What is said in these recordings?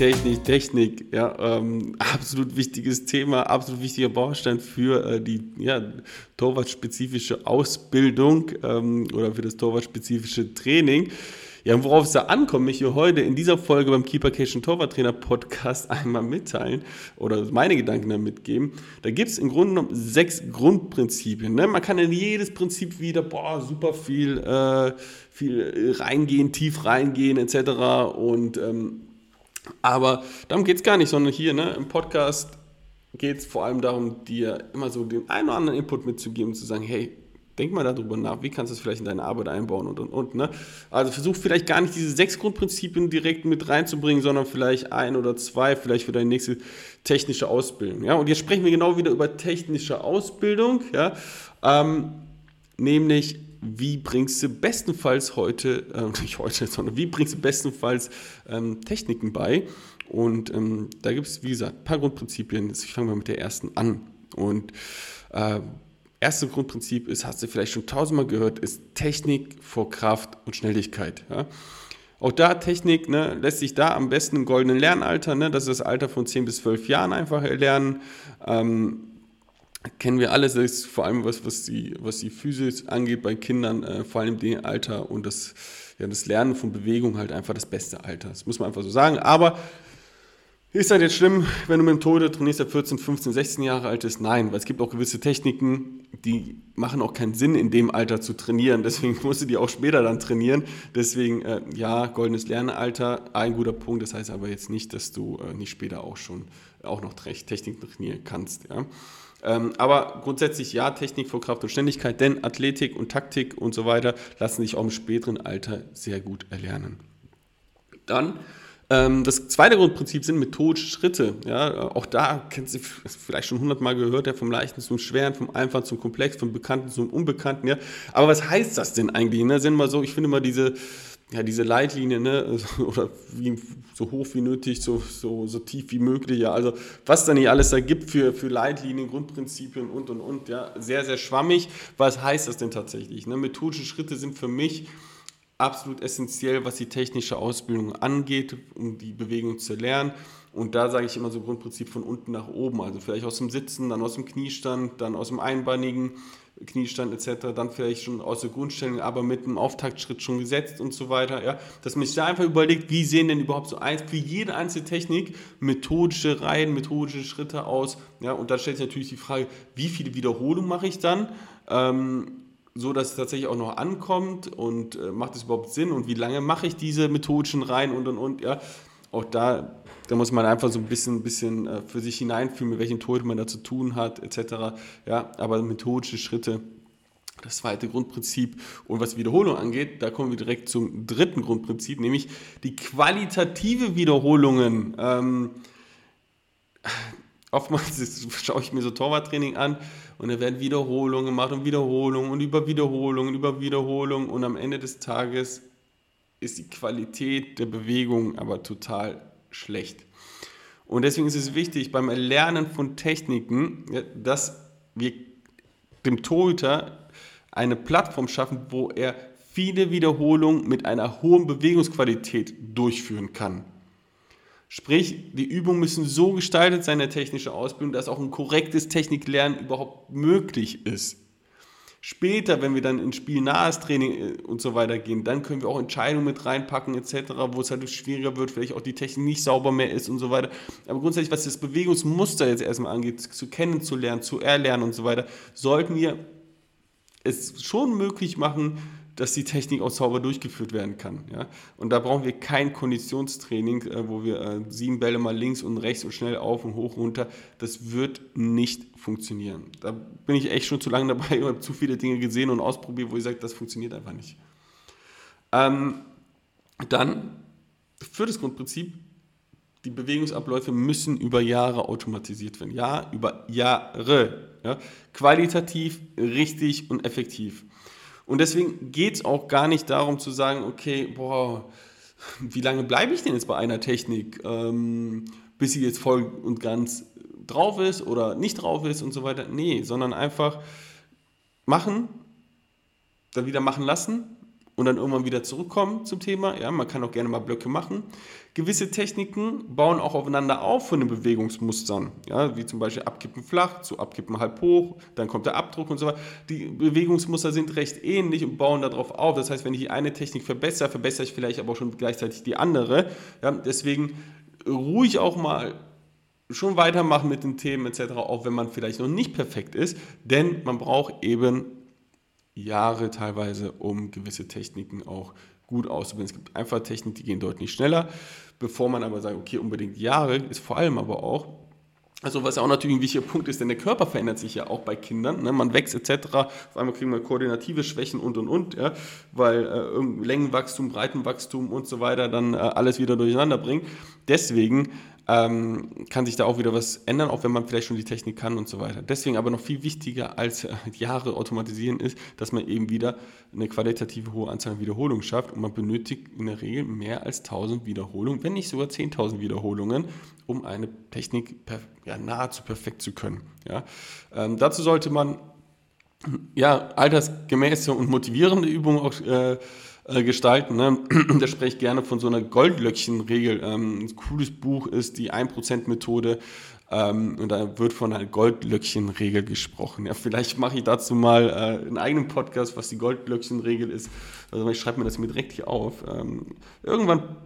Technik, Technik, ja, ähm, absolut wichtiges Thema, absolut wichtiger Baustein für äh, die ja, torwartspezifische Ausbildung ähm, oder für das torwartspezifische Training. Ja, und worauf es da ankommt, mich hier heute in dieser Folge beim Keepercation Torwarttrainer Podcast einmal mitteilen oder meine Gedanken da mitgeben. Da gibt es im Grunde genommen sechs Grundprinzipien. Ne? Man kann in jedes Prinzip wieder, boah, super viel, äh, viel reingehen, tief reingehen, etc. Und ähm, aber darum geht es gar nicht, sondern hier ne, im Podcast geht es vor allem darum, dir immer so den einen oder anderen Input mitzugeben zu sagen, hey, denk mal darüber nach, wie kannst du es vielleicht in deine Arbeit einbauen und und und. Ne? Also versuch vielleicht gar nicht diese sechs Grundprinzipien direkt mit reinzubringen, sondern vielleicht ein oder zwei, vielleicht für deine nächste technische Ausbildung. Ja? Und jetzt sprechen wir genau wieder über technische Ausbildung, ja? Ähm, nämlich wie bringst du bestenfalls heute, äh, nicht heute, sondern wie bringst du bestenfalls ähm, Techniken bei? Und ähm, da gibt es, wie gesagt, ein paar Grundprinzipien. Ich fange mal mit der ersten an. Und äh, erste Grundprinzip ist, hast du vielleicht schon tausendmal gehört, ist Technik vor Kraft und Schnelligkeit. Ja? Auch da Technik ne, lässt sich da am besten im goldenen Lernalter, ne, das ist das Alter von 10 bis 12 Jahren einfach erlernen. Ähm, kennen wir alles, das vor allem was, was, die, was die Physis angeht bei Kindern, äh, vor allem dem Alter und das, ja, das Lernen von Bewegung halt einfach das beste Alter. Das muss man einfach so sagen. Aber ist das jetzt schlimm, wenn du mit dem Tode trainierst, der 14, 15, 16 Jahre alt ist? Nein, weil es gibt auch gewisse Techniken, die machen auch keinen Sinn, in dem Alter zu trainieren. Deswegen musst du die auch später dann trainieren. Deswegen, äh, ja, goldenes Lernalter, ein guter Punkt. Das heißt aber jetzt nicht, dass du äh, nicht später auch schon auch noch Techniken trainieren kannst. Ja. Ähm, aber grundsätzlich ja, Technik vor Kraft und Ständigkeit, denn Athletik und Taktik und so weiter lassen sich auch im späteren Alter sehr gut erlernen. Dann ähm, das zweite Grundprinzip sind methodische Schritte. Ja, auch da kennst du vielleicht schon hundertmal gehört, ja, vom Leichten zum Schweren, vom Einfachen zum Komplex, vom Bekannten zum Unbekannten. Ja. Aber was heißt das denn eigentlich? Ne? Sind mal so, ich finde mal diese, ja, diese Leitlinie, ne, oder wie, so hoch wie nötig, so, so, so tief wie möglich, ja, also was da nicht alles da gibt für, für Leitlinien, Grundprinzipien und und und, ja, sehr, sehr schwammig. Was heißt das denn tatsächlich? Ne? Methodische Schritte sind für mich absolut essentiell, was die technische Ausbildung angeht, um die Bewegung zu lernen. Und da sage ich immer so Grundprinzip von unten nach oben. Also vielleicht aus dem Sitzen, dann aus dem Kniestand, dann aus dem einbeinigen Kniestand etc., dann vielleicht schon aus der Grundstellung, aber mit einem Auftaktschritt schon gesetzt und so weiter. Ja, dass man sich da einfach überlegt, wie sehen denn überhaupt so eins für jede einzelne Technik methodische Reihen, methodische Schritte aus. Ja, und da stellt sich natürlich die Frage, wie viele Wiederholungen mache ich dann? Ähm, so, dass es tatsächlich auch noch ankommt und äh, macht es überhaupt Sinn und wie lange mache ich diese methodischen Reihen und und und, ja. Auch da, da muss man einfach so ein bisschen, bisschen äh, für sich hineinfühlen, mit welchen Tod man da zu tun hat, etc. Ja, aber methodische Schritte, das zweite Grundprinzip. Und was Wiederholung angeht, da kommen wir direkt zum dritten Grundprinzip, nämlich die qualitative Wiederholungen. Ähm, oftmals schaue ich mir so Torwarttraining an und da werden Wiederholungen gemacht und Wiederholungen und über Wiederholungen, über Wiederholungen und am Ende des Tages ist die Qualität der Bewegung aber total schlecht. Und deswegen ist es wichtig beim Erlernen von Techniken, dass wir dem Torhüter eine Plattform schaffen, wo er viele Wiederholungen mit einer hohen Bewegungsqualität durchführen kann. Sprich, die Übungen müssen so gestaltet sein, der technische Ausbildung, dass auch ein korrektes Techniklernen überhaupt möglich ist. Später, wenn wir dann in spielnahes Training äh, und so weiter gehen, dann können wir auch Entscheidungen mit reinpacken etc., wo es halt schwieriger wird, vielleicht auch die Technik nicht sauber mehr ist und so weiter. Aber grundsätzlich, was das Bewegungsmuster jetzt erstmal angeht, zu kennenzulernen, zu erlernen und so weiter, sollten wir es schon möglich machen, dass die Technik auch sauber durchgeführt werden kann. Ja? Und da brauchen wir kein Konditionstraining, äh, wo wir äh, sieben Bälle mal links und rechts und schnell auf und hoch runter. Das wird nicht funktionieren. Da bin ich echt schon zu lange dabei und habe zu viele Dinge gesehen und ausprobiert, wo ich sage, das funktioniert einfach nicht. Ähm, dann, viertes Grundprinzip, die Bewegungsabläufe müssen über Jahre automatisiert werden. Ja, über Jahre. Ja? Qualitativ, richtig und effektiv. Und deswegen geht es auch gar nicht darum zu sagen, okay, boah, wie lange bleibe ich denn jetzt bei einer Technik, ähm, bis sie jetzt voll und ganz drauf ist oder nicht drauf ist und so weiter. Nee, sondern einfach machen, dann wieder machen lassen und dann irgendwann wieder zurückkommen zum Thema. Ja, man kann auch gerne mal Blöcke machen. Gewisse Techniken bauen auch aufeinander auf von den Bewegungsmustern, ja, wie zum Beispiel Abkippen flach zu Abkippen halb hoch, dann kommt der Abdruck und so weiter. Die Bewegungsmuster sind recht ähnlich und bauen darauf auf. Das heißt, wenn ich die eine Technik verbessere, verbessere ich vielleicht aber auch schon gleichzeitig die andere. Ja, deswegen ruhig auch mal schon weitermachen mit den Themen etc., auch wenn man vielleicht noch nicht perfekt ist, denn man braucht eben Jahre teilweise, um gewisse Techniken auch gut auszubilden. Es gibt einfach Techniken, die gehen deutlich schneller. Bevor man aber sagt, okay, unbedingt Jahre, ist vor allem aber auch, also was ja auch natürlich ein wichtiger Punkt ist, denn der Körper verändert sich ja auch bei Kindern. Ne? Man wächst etc. Auf einmal kriegen wir koordinative Schwächen und und und, ja? weil äh, Längenwachstum, Breitenwachstum und so weiter dann äh, alles wieder durcheinander bringt. Deswegen ähm, kann sich da auch wieder was ändern, auch wenn man vielleicht schon die Technik kann und so weiter. Deswegen aber noch viel wichtiger als äh, Jahre automatisieren ist, dass man eben wieder eine qualitative hohe Anzahl an Wiederholungen schafft und man benötigt in der Regel mehr als 1000 Wiederholungen, wenn nicht sogar 10.000 Wiederholungen, um eine Technik per, ja, nahezu perfekt zu können. Ja? Ähm, dazu sollte man ja, altersgemäße und motivierende Übungen auch äh, äh, gestalten. Ne? da spreche ich gerne von so einer Goldlöckchen-Regel. Ähm, ein cooles Buch ist die 1%-Methode. Ähm, und da wird von einer Goldlöckchen-Regel gesprochen. Ja, vielleicht mache ich dazu mal äh, einen eigenen Podcast, was die Goldlöckchen-Regel ist. Also ich schreibe mir das mir direkt hier auf. Ähm, irgendwann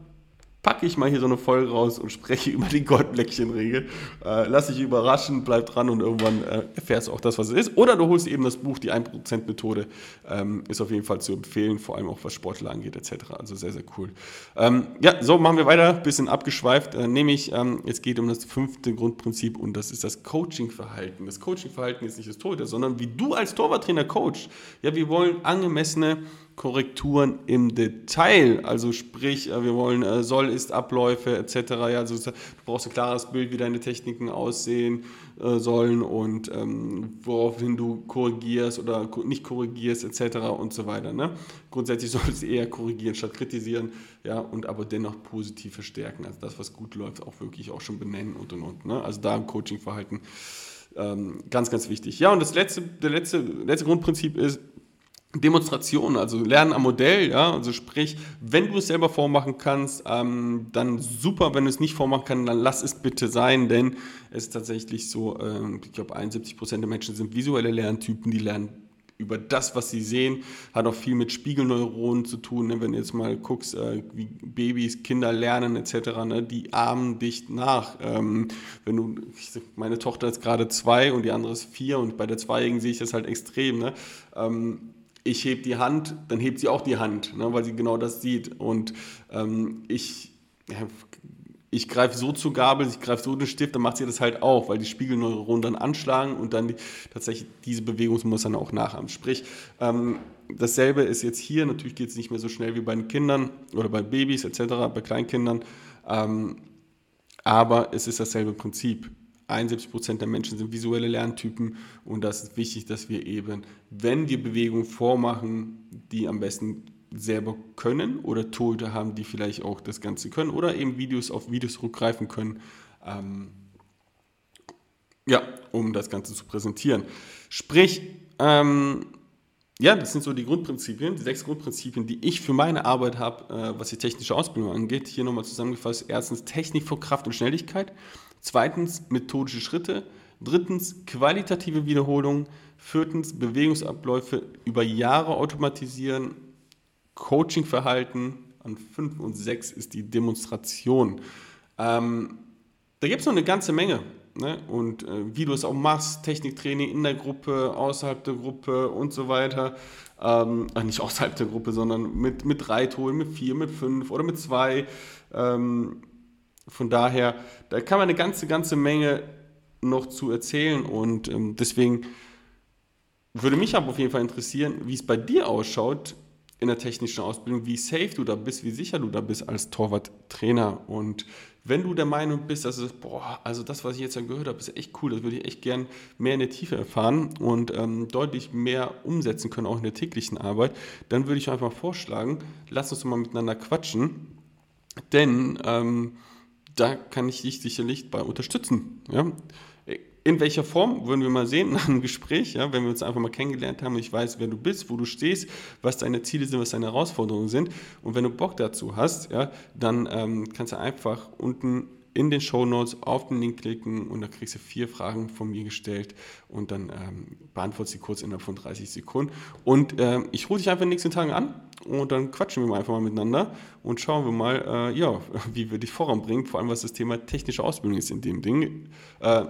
packe ich mal hier so eine Folge raus und spreche über die Goldbläckchen-Regel. Äh, lass dich überraschen, bleib dran und irgendwann äh, erfährst du auch das, was es ist. Oder du holst eben das Buch, die 1%-Methode. Ähm, ist auf jeden Fall zu empfehlen, vor allem auch was Sportler angeht, etc. Also sehr, sehr cool. Ähm, ja, so machen wir weiter, bisschen abgeschweift. Äh, nämlich, ähm, es geht um das fünfte Grundprinzip und das ist das Coaching-Verhalten. Das Coaching-Verhalten ist nicht das Torhüter, sondern wie du als Torwarttrainer coachst. Ja, wir wollen angemessene Korrekturen im Detail. Also sprich, äh, wir wollen äh, Soll, Ist, Abläufe etc. Also du brauchst ein klares Bild, wie deine Techniken aussehen äh, sollen und ähm, woraufhin du korrigierst oder nicht korrigierst etc. und so weiter. Ne? Grundsätzlich solltest du eher korrigieren statt kritisieren, ja, und aber dennoch positiv verstärken. Also das, was gut läuft, auch wirklich auch schon benennen und und und. Ne? Also da im Coachingverhalten ähm, ganz, ganz wichtig. Ja, und das letzte, der letzte, letzte Grundprinzip ist, Demonstration, also Lernen am Modell, ja, also sprich, wenn du es selber vormachen kannst, ähm, dann super, wenn du es nicht vormachen kannst, dann lass es bitte sein, denn es ist tatsächlich so, ähm, ich glaube 71% der Menschen sind visuelle Lerntypen, die lernen über das, was sie sehen, hat auch viel mit Spiegelneuronen zu tun. Ne? Wenn du jetzt mal guckst, äh, wie Babys, Kinder lernen etc., ne? die ahmen dich nach. Ähm, wenn du, ich, meine Tochter ist gerade zwei und die andere ist vier und bei der Zweijährigen sehe ich das halt extrem. Ne? Ähm, ich heb die Hand, dann hebt sie auch die Hand, ne, weil sie genau das sieht. Und ähm, ich, ich greife so zur Gabel, ich greife so den Stift, dann macht sie das halt auch, weil die Spiegelneuronen dann anschlagen und dann die, tatsächlich diese Bewegungsmuster dann auch nachahmen. Sprich, ähm, dasselbe ist jetzt hier, natürlich geht es nicht mehr so schnell wie bei den Kindern oder bei Babys etc., bei Kleinkindern, ähm, aber es ist dasselbe Prinzip. 71% der Menschen sind visuelle Lerntypen und das ist wichtig, dass wir eben, wenn wir Bewegungen vormachen, die am besten selber können oder Torhüter haben, die vielleicht auch das Ganze können oder eben Videos auf Videos rückgreifen können, ähm, ja, um das Ganze zu präsentieren. Sprich, ähm, ja, das sind so die Grundprinzipien, die sechs Grundprinzipien, die ich für meine Arbeit habe, äh, was die technische Ausbildung angeht. Hier nochmal zusammengefasst. Erstens Technik vor Kraft und Schnelligkeit. Zweitens methodische Schritte. Drittens qualitative Wiederholung. Viertens Bewegungsabläufe über Jahre automatisieren. Coachingverhalten. An fünf und sechs ist die Demonstration. Ähm, da gibt es noch eine ganze Menge. Ne? Und äh, wie du es auch machst, Techniktraining in der Gruppe, außerhalb der Gruppe und so weiter. Ähm, nicht außerhalb der Gruppe, sondern mit, mit drei Tonen, mit vier, mit fünf oder mit zwei. Ähm, von daher, da kann man eine ganze, ganze Menge noch zu erzählen und ähm, deswegen würde mich aber auf jeden Fall interessieren, wie es bei dir ausschaut in der technischen Ausbildung, wie safe du da bist, wie sicher du da bist als Torwarttrainer. Und wenn du der Meinung bist, dass es, boah, also das, was ich jetzt gehört habe, ist echt cool, das würde ich echt gern mehr in der Tiefe erfahren und ähm, deutlich mehr umsetzen können, auch in der täglichen Arbeit, dann würde ich einfach vorschlagen, lass uns mal miteinander quatschen, denn ähm, da kann ich dich sicherlich bei unterstützen. Ja? In welcher Form, würden wir mal sehen nach einem Gespräch, ja, wenn wir uns einfach mal kennengelernt haben und ich weiß, wer du bist, wo du stehst, was deine Ziele sind, was deine Herausforderungen sind. Und wenn du Bock dazu hast, ja, dann ähm, kannst du einfach unten in den Show Notes auf den Link klicken und da kriegst du vier Fragen von mir gestellt und dann ähm, beantwortest sie kurz innerhalb von 30 Sekunden. Und ähm, ich rufe dich einfach in den nächsten Tagen an und dann quatschen wir mal einfach mal miteinander und schauen wir mal, äh, ja, wie wir dich voranbringen, vor allem was das Thema technische Ausbildung ist in dem Ding. Äh,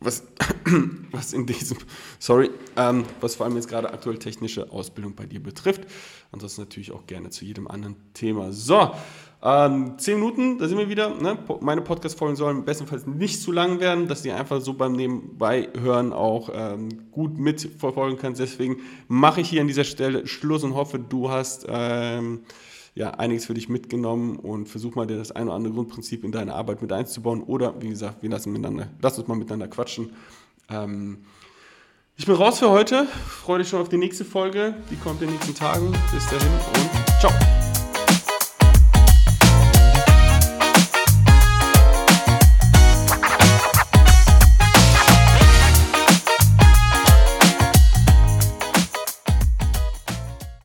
was, was in diesem, sorry, ähm, was vor allem jetzt gerade aktuell technische Ausbildung bei dir betrifft. Ansonsten natürlich auch gerne zu jedem anderen Thema. So, ähm, zehn Minuten, da sind wir wieder. Ne? Meine Podcast-Folgen sollen bestenfalls nicht zu lang werden, dass ihr einfach so beim Nebenbeihören auch ähm, gut mitverfolgen kannst. Deswegen mache ich hier an dieser Stelle Schluss und hoffe, du hast ähm, ja, einiges für dich mitgenommen und versuch mal das ein oder andere Grundprinzip in deine Arbeit mit einzubauen. Oder wie gesagt, wir lassen miteinander, lass uns mal miteinander quatschen. Ähm, ich bin raus für heute. Freue dich schon auf die nächste Folge. Die kommt in den nächsten Tagen. Bis dahin und ciao.